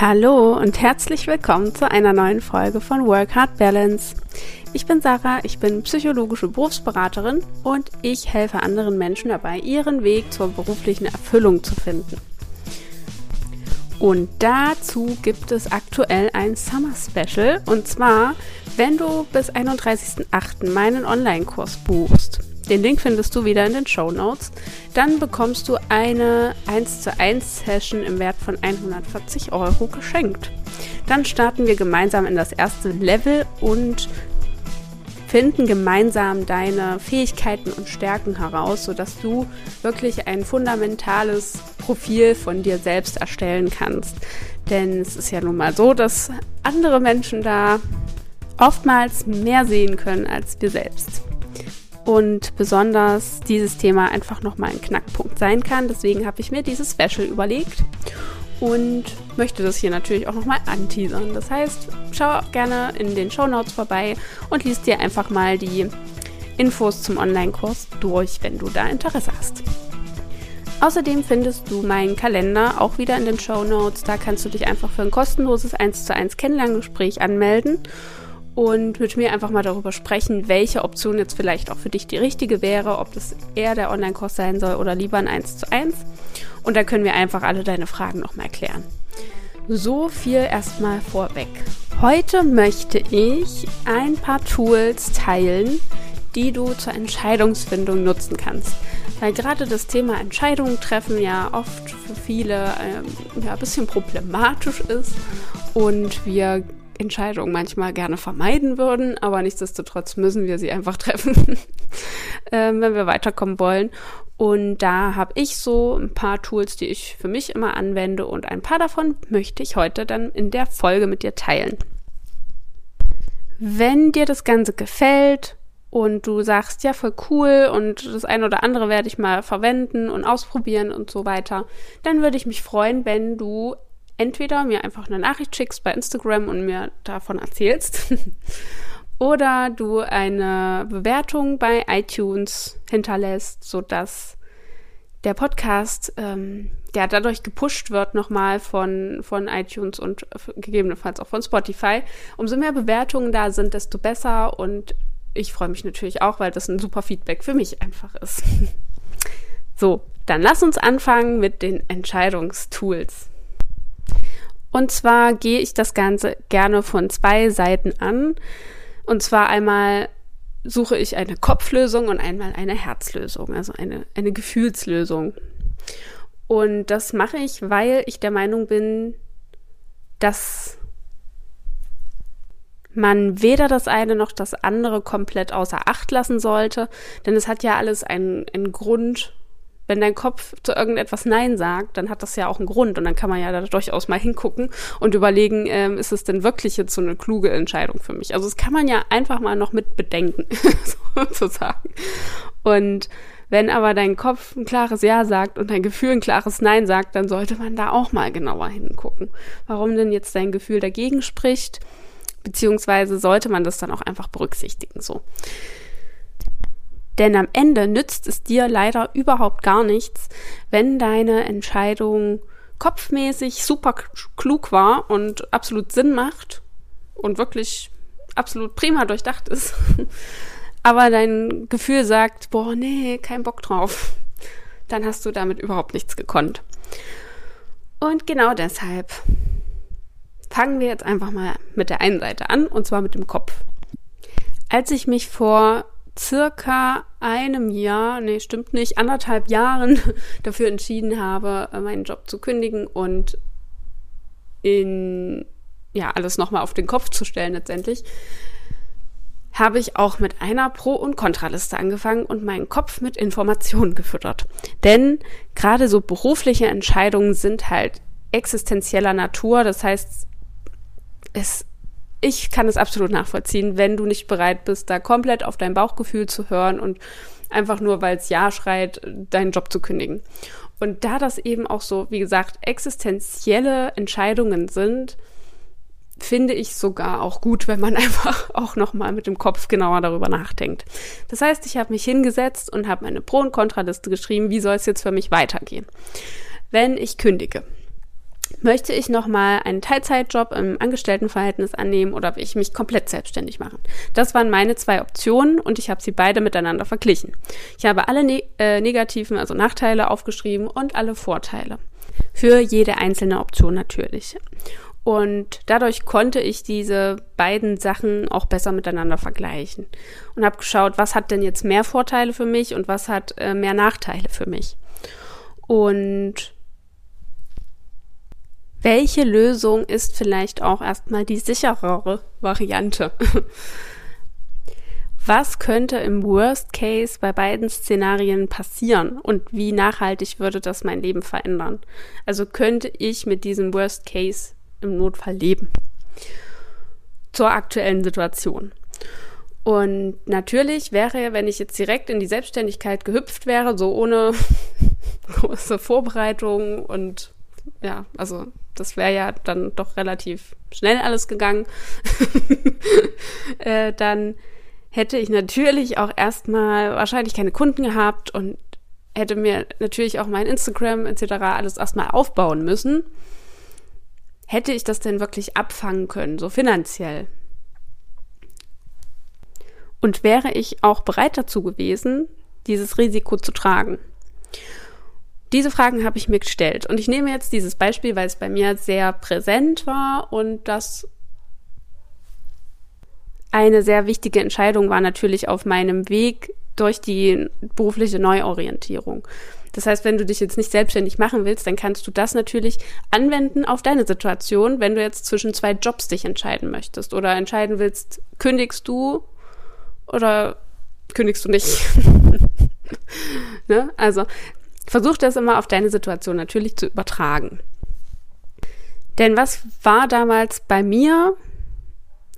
Hallo und herzlich willkommen zu einer neuen Folge von Work Hard Balance. Ich bin Sarah, ich bin psychologische Berufsberaterin und ich helfe anderen Menschen dabei, ihren Weg zur beruflichen Erfüllung zu finden. Und dazu gibt es aktuell ein Summer Special und zwar, wenn du bis 31.08. meinen Online-Kurs buchst den Link findest du wieder in den Show Notes. Dann bekommst du eine 1 zu 1 Session im Wert von 140 Euro geschenkt. Dann starten wir gemeinsam in das erste Level und finden gemeinsam deine Fähigkeiten und Stärken heraus, sodass du wirklich ein fundamentales Profil von dir selbst erstellen kannst. Denn es ist ja nun mal so, dass andere Menschen da oftmals mehr sehen können als wir selbst und besonders dieses Thema einfach nochmal ein Knackpunkt sein kann. Deswegen habe ich mir dieses Special überlegt und möchte das hier natürlich auch nochmal anteasern. Das heißt, schau gerne in den Show Notes vorbei und liest dir einfach mal die Infos zum Online-Kurs durch, wenn du da Interesse hast. Außerdem findest du meinen Kalender auch wieder in den Show Notes. Da kannst du dich einfach für ein kostenloses 1 zu 1 Kennenlerngespräch anmelden und mit mir einfach mal darüber sprechen, welche Option jetzt vielleicht auch für dich die richtige wäre, ob das eher der Online-Kurs sein soll oder lieber ein 1 zu 1. Und da können wir einfach alle deine Fragen nochmal klären. So viel erstmal vorweg. Heute möchte ich ein paar Tools teilen, die du zur Entscheidungsfindung nutzen kannst. Weil gerade das Thema Entscheidungen treffen ja oft für viele ähm, ja, ein bisschen problematisch ist und wir Entscheidungen manchmal gerne vermeiden würden, aber nichtsdestotrotz müssen wir sie einfach treffen, ähm, wenn wir weiterkommen wollen. Und da habe ich so ein paar Tools, die ich für mich immer anwende und ein paar davon möchte ich heute dann in der Folge mit dir teilen. Wenn dir das Ganze gefällt und du sagst, ja, voll cool und das eine oder andere werde ich mal verwenden und ausprobieren und so weiter, dann würde ich mich freuen, wenn du entweder mir einfach eine Nachricht schickst bei Instagram und mir davon erzählst oder du eine Bewertung bei iTunes hinterlässt, sodass der Podcast ähm, ja dadurch gepusht wird nochmal von, von iTunes und gegebenenfalls auch von Spotify. Umso mehr Bewertungen da sind, desto besser und ich freue mich natürlich auch, weil das ein super Feedback für mich einfach ist. so, dann lass uns anfangen mit den Entscheidungstools. Und zwar gehe ich das Ganze gerne von zwei Seiten an. Und zwar einmal suche ich eine Kopflösung und einmal eine Herzlösung, also eine, eine Gefühlslösung. Und das mache ich, weil ich der Meinung bin, dass man weder das eine noch das andere komplett außer Acht lassen sollte, denn es hat ja alles einen, einen Grund wenn dein Kopf zu irgendetwas Nein sagt, dann hat das ja auch einen Grund und dann kann man ja da durchaus mal hingucken und überlegen, ähm, ist es denn wirklich jetzt so eine kluge Entscheidung für mich? Also das kann man ja einfach mal noch mit bedenken, sozusagen. Und wenn aber dein Kopf ein klares Ja sagt und dein Gefühl ein klares Nein sagt, dann sollte man da auch mal genauer hingucken. Warum denn jetzt dein Gefühl dagegen spricht? Beziehungsweise sollte man das dann auch einfach berücksichtigen, so. Denn am Ende nützt es dir leider überhaupt gar nichts, wenn deine Entscheidung kopfmäßig super klug war und absolut Sinn macht und wirklich absolut prima durchdacht ist. Aber dein Gefühl sagt, boah, nee, kein Bock drauf. Dann hast du damit überhaupt nichts gekonnt. Und genau deshalb fangen wir jetzt einfach mal mit der einen Seite an, und zwar mit dem Kopf. Als ich mich vor circa einem Jahr, nee, stimmt nicht, anderthalb Jahren dafür entschieden habe, meinen Job zu kündigen und in, ja, alles nochmal auf den Kopf zu stellen letztendlich, habe ich auch mit einer Pro- und Kontraliste angefangen und meinen Kopf mit Informationen gefüttert. Denn gerade so berufliche Entscheidungen sind halt existenzieller Natur. Das heißt, es ich kann es absolut nachvollziehen, wenn du nicht bereit bist, da komplett auf dein Bauchgefühl zu hören und einfach nur, weil es Ja schreit, deinen Job zu kündigen. Und da das eben auch so, wie gesagt, existenzielle Entscheidungen sind, finde ich sogar auch gut, wenn man einfach auch nochmal mit dem Kopf genauer darüber nachdenkt. Das heißt, ich habe mich hingesetzt und habe eine Pro- und Kontraliste geschrieben, wie soll es jetzt für mich weitergehen, wenn ich kündige. Möchte ich nochmal einen Teilzeitjob im Angestelltenverhältnis annehmen oder will ich mich komplett selbstständig machen? Das waren meine zwei Optionen und ich habe sie beide miteinander verglichen. Ich habe alle ne äh, negativen, also Nachteile aufgeschrieben und alle Vorteile. Für jede einzelne Option natürlich. Und dadurch konnte ich diese beiden Sachen auch besser miteinander vergleichen und habe geschaut, was hat denn jetzt mehr Vorteile für mich und was hat äh, mehr Nachteile für mich. Und welche Lösung ist vielleicht auch erstmal die sicherere Variante? Was könnte im Worst Case bei beiden Szenarien passieren und wie nachhaltig würde das mein Leben verändern? Also könnte ich mit diesem Worst Case im Notfall leben? Zur aktuellen Situation. Und natürlich wäre, wenn ich jetzt direkt in die Selbstständigkeit gehüpft wäre, so ohne große Vorbereitung und ja, also das wäre ja dann doch relativ schnell alles gegangen, äh, dann hätte ich natürlich auch erstmal wahrscheinlich keine Kunden gehabt und hätte mir natürlich auch mein Instagram etc. alles erstmal aufbauen müssen. Hätte ich das denn wirklich abfangen können, so finanziell? Und wäre ich auch bereit dazu gewesen, dieses Risiko zu tragen? Diese Fragen habe ich mir gestellt. Und ich nehme jetzt dieses Beispiel, weil es bei mir sehr präsent war und das eine sehr wichtige Entscheidung war natürlich auf meinem Weg durch die berufliche Neuorientierung. Das heißt, wenn du dich jetzt nicht selbstständig machen willst, dann kannst du das natürlich anwenden auf deine Situation, wenn du jetzt zwischen zwei Jobs dich entscheiden möchtest oder entscheiden willst, kündigst du oder kündigst du nicht. ne? Also Versuch das immer auf deine Situation natürlich zu übertragen. Denn was war damals bei mir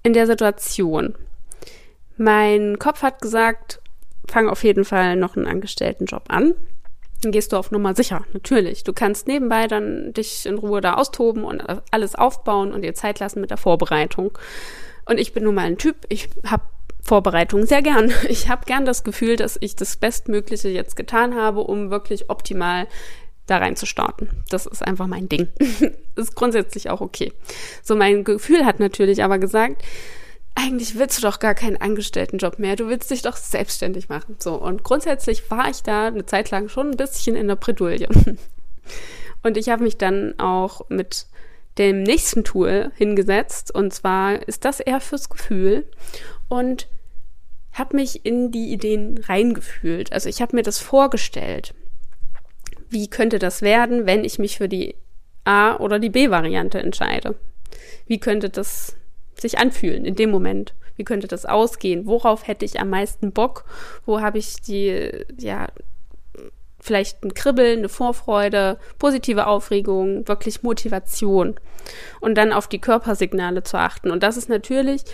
in der Situation? Mein Kopf hat gesagt, fang auf jeden Fall noch einen Angestelltenjob an. Dann gehst du auf Nummer sicher, natürlich. Du kannst nebenbei dann dich in Ruhe da austoben und alles aufbauen und dir Zeit lassen mit der Vorbereitung. Und ich bin nun mal ein Typ, ich habe Vorbereitung sehr gern. Ich habe gern das Gefühl, dass ich das Bestmögliche jetzt getan habe, um wirklich optimal da rein zu starten. Das ist einfach mein Ding. ist grundsätzlich auch okay. So, mein Gefühl hat natürlich aber gesagt, eigentlich willst du doch gar keinen Angestelltenjob mehr. Du willst dich doch selbstständig machen. So. Und grundsätzlich war ich da eine Zeit lang schon ein bisschen in der Bredouille. Und ich habe mich dann auch mit dem nächsten Tool hingesetzt. Und zwar ist das eher fürs Gefühl. Und habe mich in die Ideen reingefühlt. Also ich habe mir das vorgestellt. Wie könnte das werden, wenn ich mich für die A- oder die B-Variante entscheide? Wie könnte das sich anfühlen in dem Moment? Wie könnte das ausgehen? Worauf hätte ich am meisten Bock? Wo habe ich die, ja, vielleicht ein Kribbeln, eine Vorfreude, positive Aufregung, wirklich Motivation und dann auf die Körpersignale zu achten. Und das ist natürlich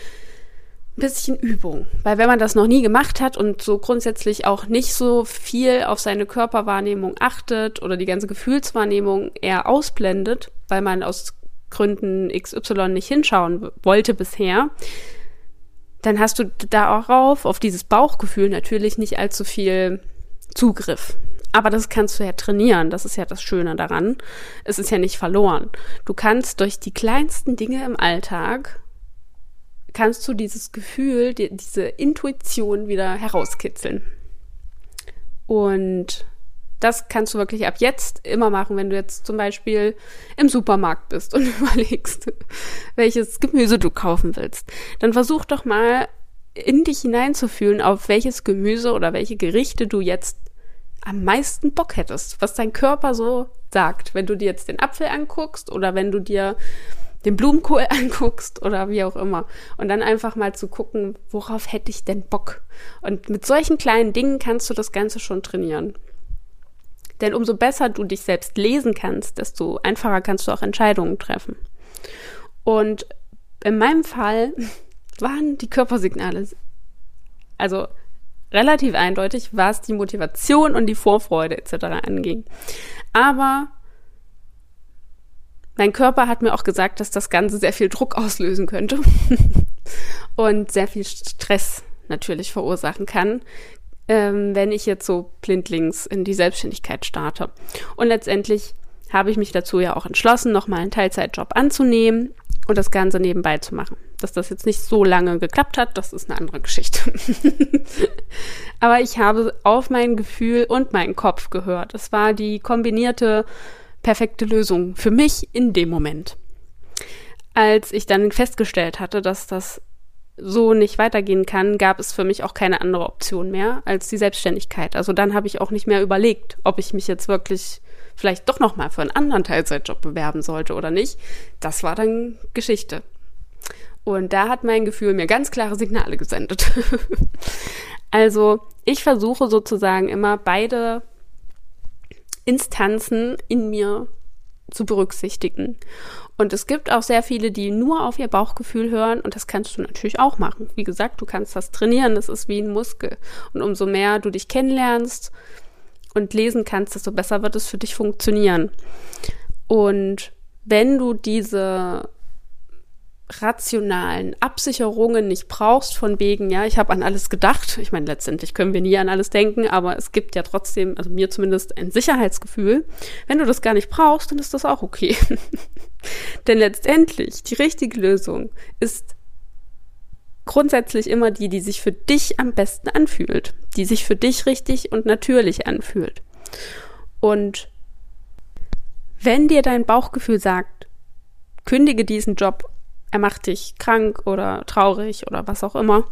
bisschen Übung. Weil wenn man das noch nie gemacht hat und so grundsätzlich auch nicht so viel auf seine Körperwahrnehmung achtet oder die ganze Gefühlswahrnehmung eher ausblendet, weil man aus Gründen XY nicht hinschauen wollte bisher, dann hast du darauf, auf dieses Bauchgefühl natürlich nicht allzu viel Zugriff. Aber das kannst du ja trainieren. Das ist ja das Schöne daran. Es ist ja nicht verloren. Du kannst durch die kleinsten Dinge im Alltag kannst du dieses Gefühl, die, diese Intuition wieder herauskitzeln. Und das kannst du wirklich ab jetzt immer machen, wenn du jetzt zum Beispiel im Supermarkt bist und überlegst, welches Gemüse du kaufen willst. Dann versuch doch mal in dich hineinzufühlen, auf welches Gemüse oder welche Gerichte du jetzt am meisten Bock hättest, was dein Körper so sagt. Wenn du dir jetzt den Apfel anguckst oder wenn du dir den Blumenkohl anguckst oder wie auch immer. Und dann einfach mal zu gucken, worauf hätte ich denn Bock? Und mit solchen kleinen Dingen kannst du das Ganze schon trainieren. Denn umso besser du dich selbst lesen kannst, desto einfacher kannst du auch Entscheidungen treffen. Und in meinem Fall waren die Körpersignale also relativ eindeutig, was die Motivation und die Vorfreude etc. anging. Aber mein Körper hat mir auch gesagt, dass das Ganze sehr viel Druck auslösen könnte und sehr viel Stress natürlich verursachen kann, ähm, wenn ich jetzt so blindlings in die Selbstständigkeit starte. Und letztendlich habe ich mich dazu ja auch entschlossen, nochmal einen Teilzeitjob anzunehmen und das Ganze nebenbei zu machen. Dass das jetzt nicht so lange geklappt hat, das ist eine andere Geschichte. Aber ich habe auf mein Gefühl und meinen Kopf gehört. Es war die kombinierte perfekte Lösung für mich in dem Moment. Als ich dann festgestellt hatte, dass das so nicht weitergehen kann, gab es für mich auch keine andere Option mehr als die Selbstständigkeit. Also dann habe ich auch nicht mehr überlegt, ob ich mich jetzt wirklich vielleicht doch noch mal für einen anderen Teilzeitjob bewerben sollte oder nicht. Das war dann Geschichte. Und da hat mein Gefühl mir ganz klare Signale gesendet. also ich versuche sozusagen immer beide Instanzen in mir zu berücksichtigen. Und es gibt auch sehr viele, die nur auf ihr Bauchgefühl hören und das kannst du natürlich auch machen. Wie gesagt, du kannst das trainieren, das ist wie ein Muskel. Und umso mehr du dich kennenlernst und lesen kannst, desto besser wird es für dich funktionieren. Und wenn du diese rationalen Absicherungen nicht brauchst von wegen, ja, ich habe an alles gedacht. Ich meine, letztendlich können wir nie an alles denken, aber es gibt ja trotzdem, also mir zumindest, ein Sicherheitsgefühl. Wenn du das gar nicht brauchst, dann ist das auch okay. Denn letztendlich, die richtige Lösung ist grundsätzlich immer die, die sich für dich am besten anfühlt, die sich für dich richtig und natürlich anfühlt. Und wenn dir dein Bauchgefühl sagt, kündige diesen Job er macht dich krank oder traurig oder was auch immer,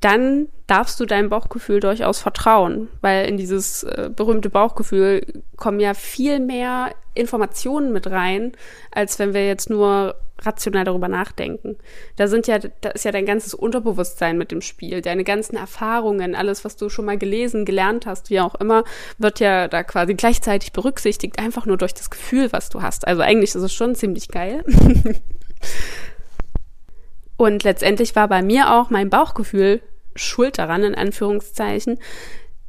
dann darfst du deinem Bauchgefühl durchaus vertrauen, weil in dieses äh, berühmte Bauchgefühl kommen ja viel mehr Informationen mit rein, als wenn wir jetzt nur rational darüber nachdenken. Da sind ja, da ist ja dein ganzes Unterbewusstsein mit dem Spiel, deine ganzen Erfahrungen, alles, was du schon mal gelesen, gelernt hast, wie auch immer, wird ja da quasi gleichzeitig berücksichtigt, einfach nur durch das Gefühl, was du hast. Also eigentlich ist es schon ziemlich geil. Und letztendlich war bei mir auch mein Bauchgefühl schuld daran, in Anführungszeichen,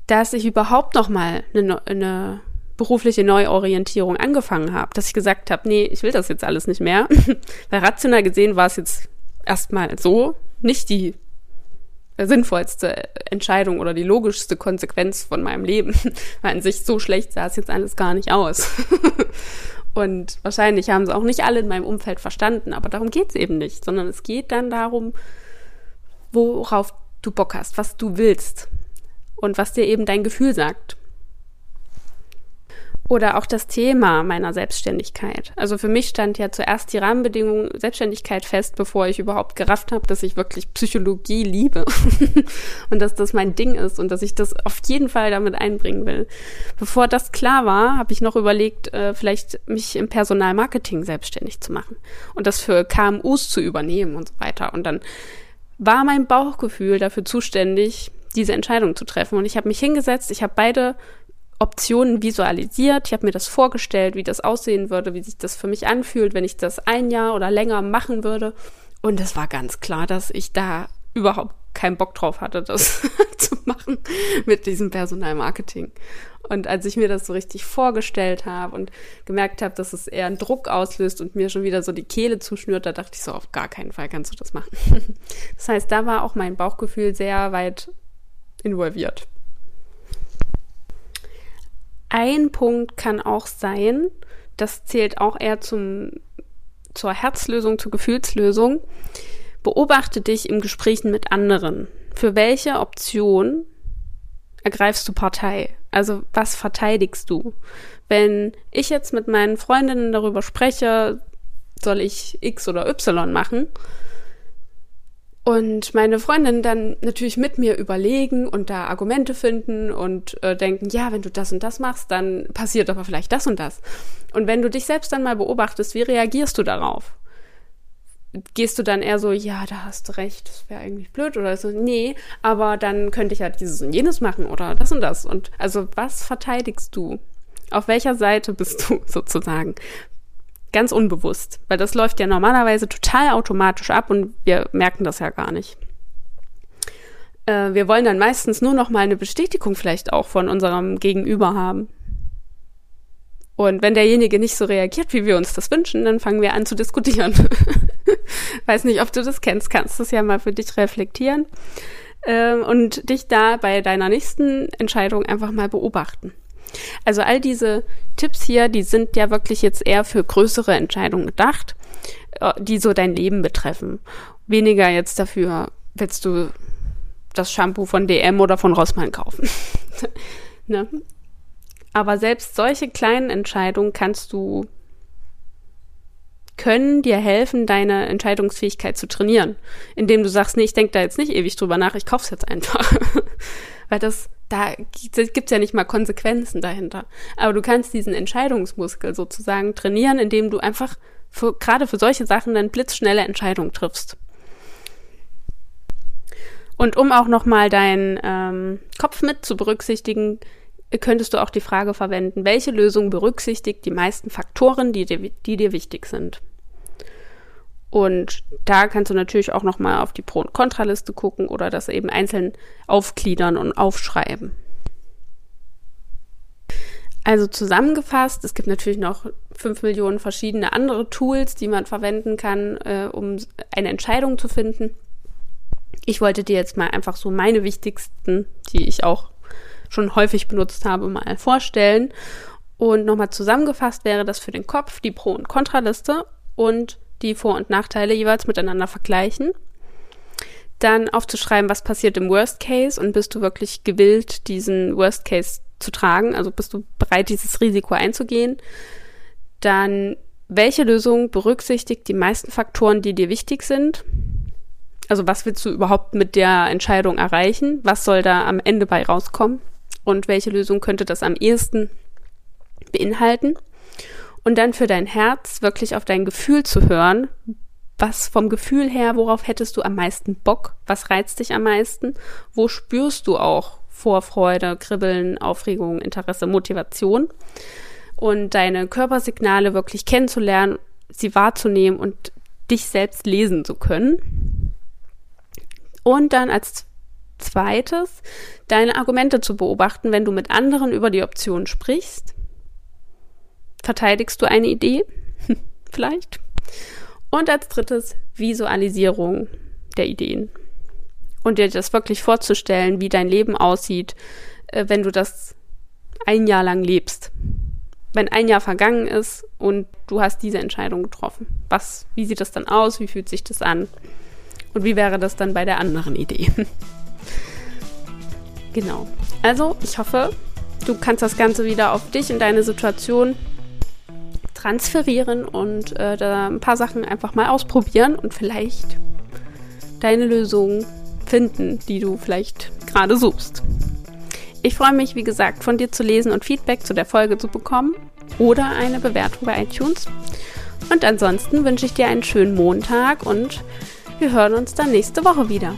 dass ich überhaupt noch mal eine, eine berufliche Neuorientierung angefangen habe, dass ich gesagt habe, nee, ich will das jetzt alles nicht mehr. Weil rational gesehen war es jetzt erstmal so nicht die sinnvollste Entscheidung oder die logischste Konsequenz von meinem Leben. Weil an sich so schlecht sah es jetzt alles gar nicht aus. Und wahrscheinlich haben sie auch nicht alle in meinem Umfeld verstanden, aber darum geht es eben nicht, sondern es geht dann darum, worauf du Bock hast, was du willst und was dir eben dein Gefühl sagt. Oder auch das Thema meiner Selbstständigkeit. Also für mich stand ja zuerst die Rahmenbedingung Selbstständigkeit fest, bevor ich überhaupt gerafft habe, dass ich wirklich Psychologie liebe und dass das mein Ding ist und dass ich das auf jeden Fall damit einbringen will. Bevor das klar war, habe ich noch überlegt, äh, vielleicht mich im Personalmarketing selbstständig zu machen und das für KMUs zu übernehmen und so weiter. Und dann war mein Bauchgefühl dafür zuständig, diese Entscheidung zu treffen. Und ich habe mich hingesetzt, ich habe beide Optionen visualisiert, ich habe mir das vorgestellt, wie das aussehen würde, wie sich das für mich anfühlt, wenn ich das ein Jahr oder länger machen würde. Und es war ganz klar, dass ich da überhaupt keinen Bock drauf hatte, das zu machen mit diesem Personalmarketing. Und als ich mir das so richtig vorgestellt habe und gemerkt habe, dass es eher einen Druck auslöst und mir schon wieder so die Kehle zuschnürt, da dachte ich so, auf gar keinen Fall kannst du das machen. Das heißt, da war auch mein Bauchgefühl sehr weit involviert. Ein Punkt kann auch sein, das zählt auch eher zum, zur Herzlösung, zur Gefühlslösung. Beobachte dich im Gesprächen mit anderen. Für welche Option ergreifst du Partei? Also was verteidigst du? Wenn ich jetzt mit meinen Freundinnen darüber spreche, soll ich X oder Y machen? Und meine Freundinnen dann natürlich mit mir überlegen und da Argumente finden und äh, denken, ja, wenn du das und das machst, dann passiert aber vielleicht das und das. Und wenn du dich selbst dann mal beobachtest, wie reagierst du darauf? gehst du dann eher so, ja, da hast du recht, das wäre eigentlich blöd oder so, nee, aber dann könnte ich ja dieses und jenes machen oder das und das. Und also was verteidigst du? Auf welcher Seite bist du sozusagen? Ganz unbewusst, weil das läuft ja normalerweise total automatisch ab und wir merken das ja gar nicht. Äh, wir wollen dann meistens nur noch mal eine Bestätigung vielleicht auch von unserem Gegenüber haben. Und wenn derjenige nicht so reagiert, wie wir uns das wünschen, dann fangen wir an zu diskutieren. Weiß nicht, ob du das kennst, kannst du es ja mal für dich reflektieren ähm, und dich da bei deiner nächsten Entscheidung einfach mal beobachten. Also all diese Tipps hier, die sind ja wirklich jetzt eher für größere Entscheidungen gedacht, äh, die so dein Leben betreffen. Weniger jetzt dafür, willst du das Shampoo von DM oder von Rossmann kaufen. ne? Aber selbst solche kleinen Entscheidungen kannst du können dir helfen, deine Entscheidungsfähigkeit zu trainieren, indem du sagst, nee, ich denke da jetzt nicht ewig drüber nach, ich kauf's jetzt einfach. Weil das, da gibt's ja nicht mal Konsequenzen dahinter. Aber du kannst diesen Entscheidungsmuskel sozusagen trainieren, indem du einfach für, gerade für solche Sachen dann blitzschnelle Entscheidungen triffst. Und um auch nochmal deinen ähm, Kopf mit zu berücksichtigen, könntest du auch die Frage verwenden, welche Lösung berücksichtigt die meisten Faktoren, die dir, die dir wichtig sind. Und da kannst du natürlich auch nochmal auf die Pro- und Kontraliste gucken oder das eben einzeln aufgliedern und aufschreiben. Also zusammengefasst, es gibt natürlich noch fünf Millionen verschiedene andere Tools, die man verwenden kann, äh, um eine Entscheidung zu finden. Ich wollte dir jetzt mal einfach so meine wichtigsten, die ich auch schon häufig benutzt habe, mal vorstellen. Und nochmal zusammengefasst wäre das für den Kopf die Pro- und Kontraliste und die Vor- und Nachteile jeweils miteinander vergleichen. Dann aufzuschreiben, was passiert im Worst Case und bist du wirklich gewillt, diesen Worst Case zu tragen? Also bist du bereit, dieses Risiko einzugehen? Dann, welche Lösung berücksichtigt die meisten Faktoren, die dir wichtig sind? Also was willst du überhaupt mit der Entscheidung erreichen? Was soll da am Ende bei rauskommen? Und welche Lösung könnte das am ehesten beinhalten? Und dann für dein Herz wirklich auf dein Gefühl zu hören. Was vom Gefühl her, worauf hättest du am meisten Bock? Was reizt dich am meisten? Wo spürst du auch Vorfreude, Kribbeln, Aufregung, Interesse, Motivation? Und deine Körpersignale wirklich kennenzulernen, sie wahrzunehmen und dich selbst lesen zu können. Und dann als zweites deine Argumente zu beobachten, wenn du mit anderen über die Option sprichst. Verteidigst du eine Idee? Vielleicht. Und als drittes Visualisierung der Ideen. Und dir das wirklich vorzustellen, wie dein Leben aussieht, äh, wenn du das ein Jahr lang lebst. Wenn ein Jahr vergangen ist und du hast diese Entscheidung getroffen. Was, wie sieht das dann aus? Wie fühlt sich das an? Und wie wäre das dann bei der anderen Idee? genau. Also, ich hoffe, du kannst das Ganze wieder auf dich und deine Situation transferieren und äh, da ein paar Sachen einfach mal ausprobieren und vielleicht deine Lösung finden, die du vielleicht gerade suchst. Ich freue mich, wie gesagt, von dir zu lesen und Feedback zu der Folge zu bekommen oder eine Bewertung bei iTunes. Und ansonsten wünsche ich dir einen schönen Montag und wir hören uns dann nächste Woche wieder.